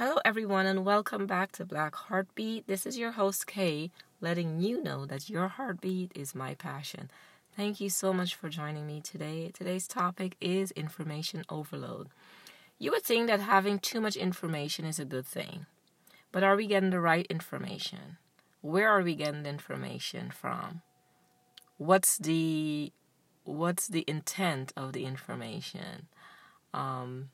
Hello, everyone, and welcome back to Black Heartbeat. This is your host, Kay, letting you know that your heartbeat is my passion. Thank you so much for joining me today. Today's topic is information overload. You would think that having too much information is a good thing, but are we getting the right information? Where are we getting the information from? What's the what's the intent of the information? Um,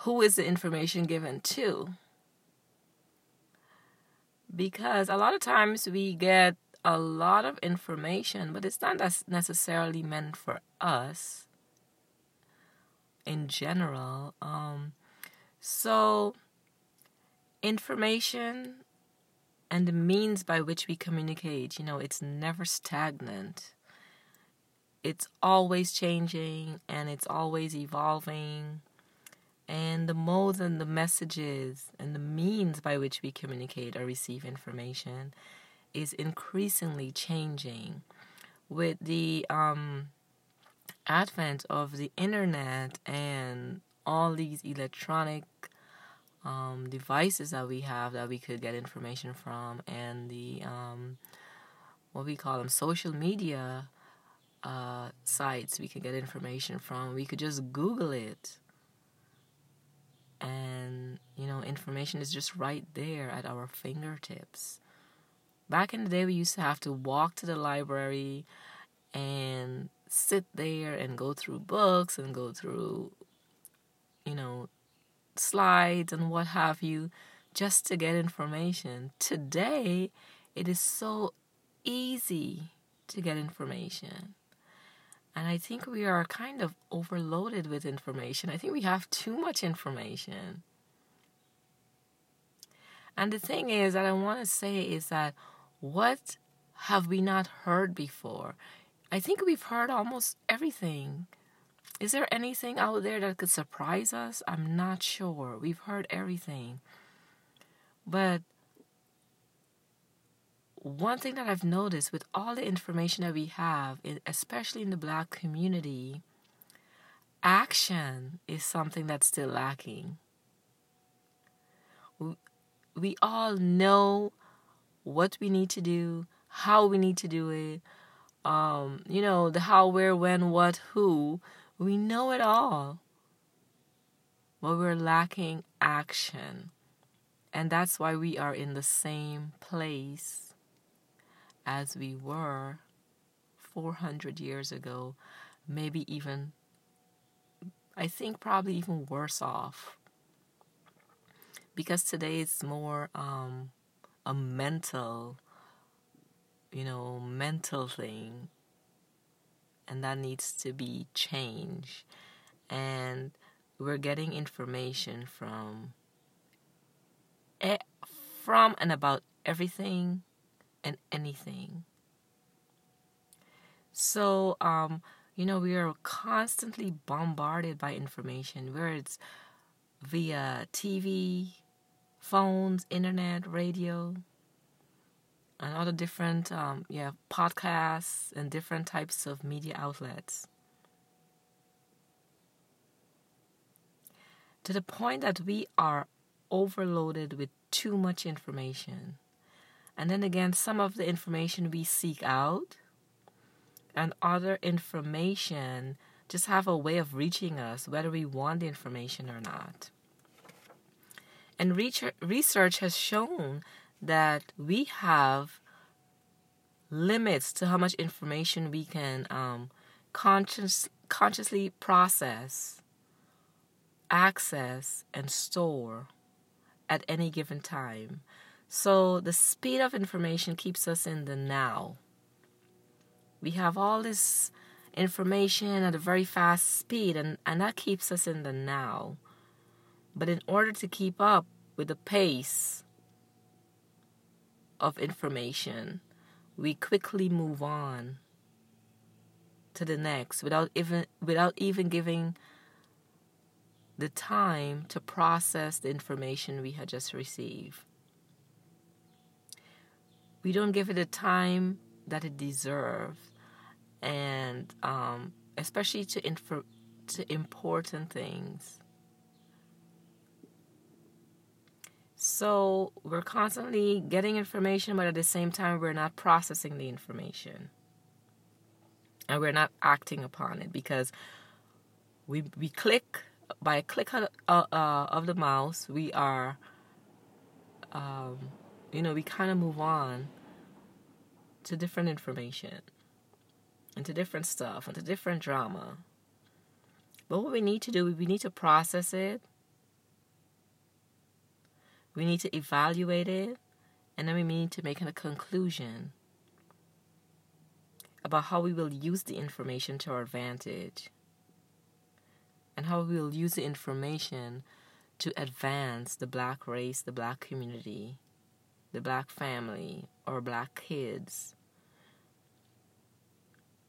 who is the information given to? Because a lot of times we get a lot of information, but it's not necessarily meant for us in general. Um, so, information and the means by which we communicate, you know, it's never stagnant. It's always changing and it's always evolving and the modes and the messages and the means by which we communicate or receive information is increasingly changing. With the um, advent of the internet and all these electronic um, devices that we have that we could get information from and the um, what we call them social media uh, sites we can get information from we could just google it and you know information is just right there at our fingertips. Back in the day we used to have to walk to the library and sit there and go through books and go through you know slides and what have you just to get information. Today it is so easy to get information and I think we are kind of overloaded with information. I think we have too much information. And the thing is that I want to say is that what have we not heard before? I think we've heard almost everything. Is there anything out there that could surprise us? I'm not sure. We've heard everything. But one thing that I've noticed with all the information that we have, especially in the black community, action is something that's still lacking. We all know what we need to do, how we need to do it, um, you know, the how, where, when, what, who. We know it all. But we're lacking action. And that's why we are in the same place as we were 400 years ago, maybe even, I think, probably even worse off. Because today it's more um, a mental, you know, mental thing. And that needs to be changed. And we're getting information from from and about everything and anything. So, um, you know, we are constantly bombarded by information, whether it's via TV, phones, internet, radio, and other different, um, yeah, podcasts and different types of media outlets. To the point that we are overloaded with too much information. And then again, some of the information we seek out and other information just have a way of reaching us, whether we want the information or not. And research has shown that we have limits to how much information we can um, conscious, consciously process, access, and store at any given time. So the speed of information keeps us in the now. We have all this information at a very fast speed, and, and that keeps us in the now. But in order to keep up with the pace of information, we quickly move on to the next without even without even giving the time to process the information we had just received we don't give it the time that it deserves, and um, especially to infor- to important things. So we're constantly getting information, but at the same time, we're not processing the information. And we're not acting upon it because we, we click, by a click of, uh, uh, of the mouse, we are, um, you know, we kind of move on to different information and to different stuff and to different drama. But what we need to do, we need to process it we need to evaluate it, and then we need to make a conclusion about how we will use the information to our advantage and how we will use the information to advance the black race, the black community, the black family, or black kids.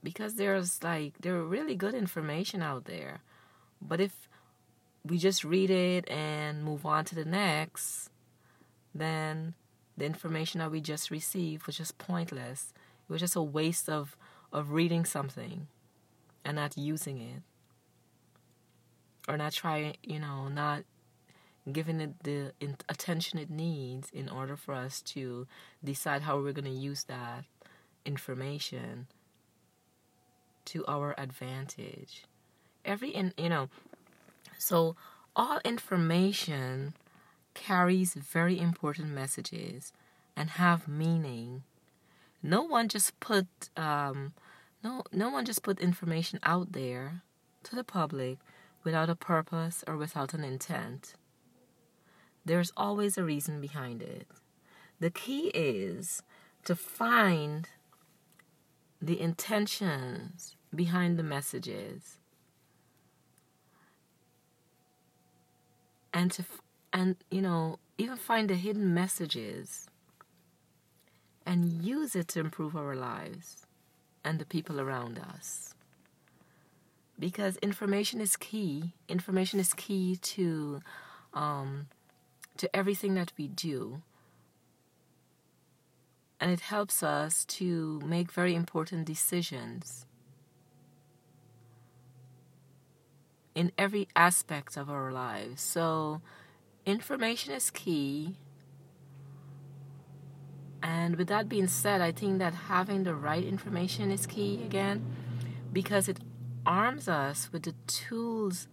Because there's like, there are really good information out there. But if we just read it and move on to the next, then the information that we just received was just pointless. It was just a waste of, of reading something and not using it. Or not trying, you know, not giving it the attention it needs in order for us to decide how we're going to use that information to our advantage. Every, in, you know, so all information carries very important messages and have meaning. No one just put um, no no one just put information out there to the public without a purpose or without an intent. There's always a reason behind it. The key is to find the intentions behind the messages and to and you know even find the hidden messages and use it to improve our lives and the people around us because information is key information is key to um, to everything that we do and it helps us to make very important decisions in every aspect of our lives so information is key. And with that being said, I think that having the right information is key again because it arms us with the tools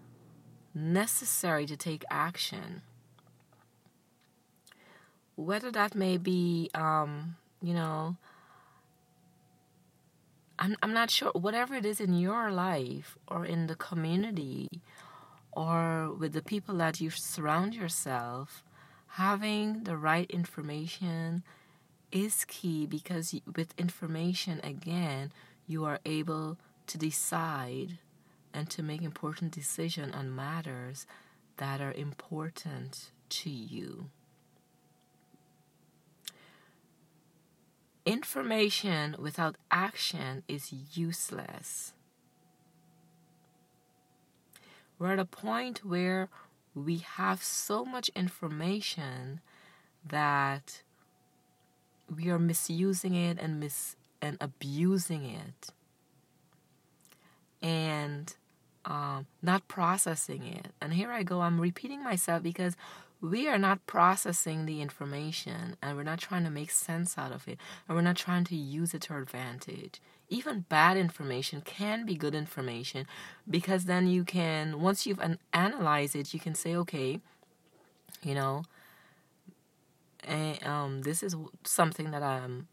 necessary to take action. Whether that may be, um, you know, I'm, I'm not sure, whatever it is in your life or in the community or with the people that you surround yourself, having the right information is key because with information, again, you are able to decide and to make important decision on matters that are important to you. Information without action is useless. We're at a point where we have so much information that we are misusing it and mis and abusing it and um, not processing it. And here I go, I'm repeating myself because we are not processing the information and we're not trying to make sense out of it and we're not trying to use it to our advantage. Even bad information can be good information because then you can once you've an- analyzed it you can say okay you know and, um, this is something that I'm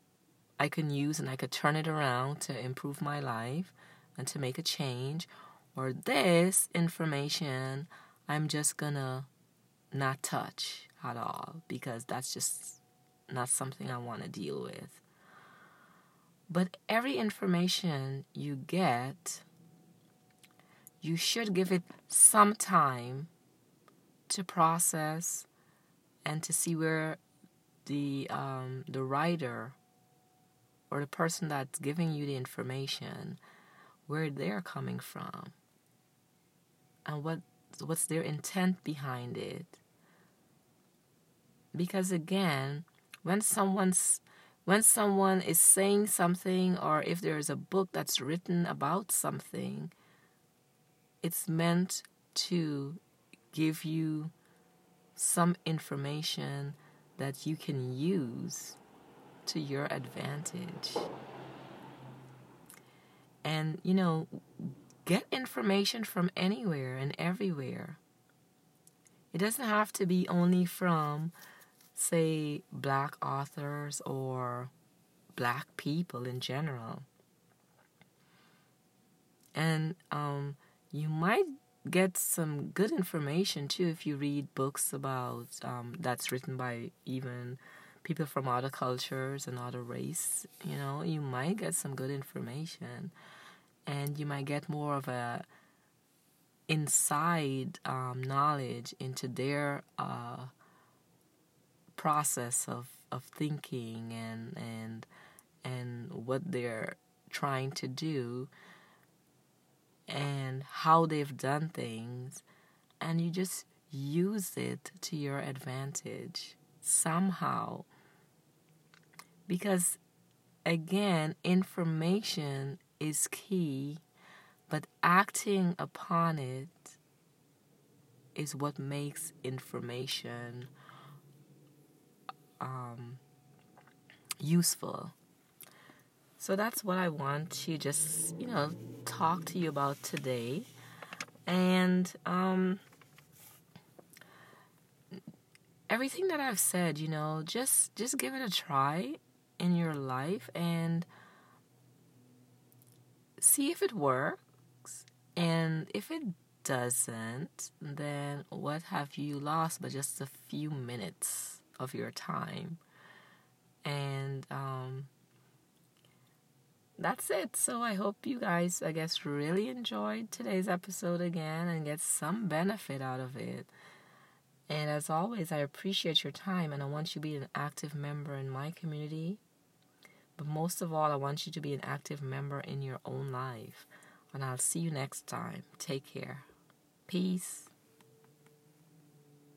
I can use and I could turn it around to improve my life and to make a change or this information I'm just gonna not touch at all because that's just not something I want to deal with. But every information you get, you should give it some time to process and to see where the um, the writer or the person that's giving you the information where they're coming from and what what's their intent behind it because again when someone's when someone is saying something or if there is a book that's written about something, it's meant to give you some information that you can use to your advantage. And, you know, get information from anywhere and everywhere. It doesn't have to be only from, say, black authors or black people in general. And um, you might get some good information too if you read books about um, that's written by even people from other cultures and other race. You know, you might get some good information, and you might get more of a inside um, knowledge into their uh, process of, of thinking and and and what they're trying to do and how they've done things and you just use it to your advantage somehow. Because again information is key but acting upon it is what makes information um, useful. So that's what I want to just, you know, talk to you about today. And um, everything that I've said, you know, just just give it a try in your life and see if it works and if it doesn't, then what have you lost but just a few minutes of your time? And um, that's it. So I hope you guys, I guess, really enjoyed today's episode again and get some benefit out of it. And as always, I appreciate your time and I want you to be an active member in my community. But most of all, I want you to be an active member in your own life. And I'll see you next time. Take care. Peace.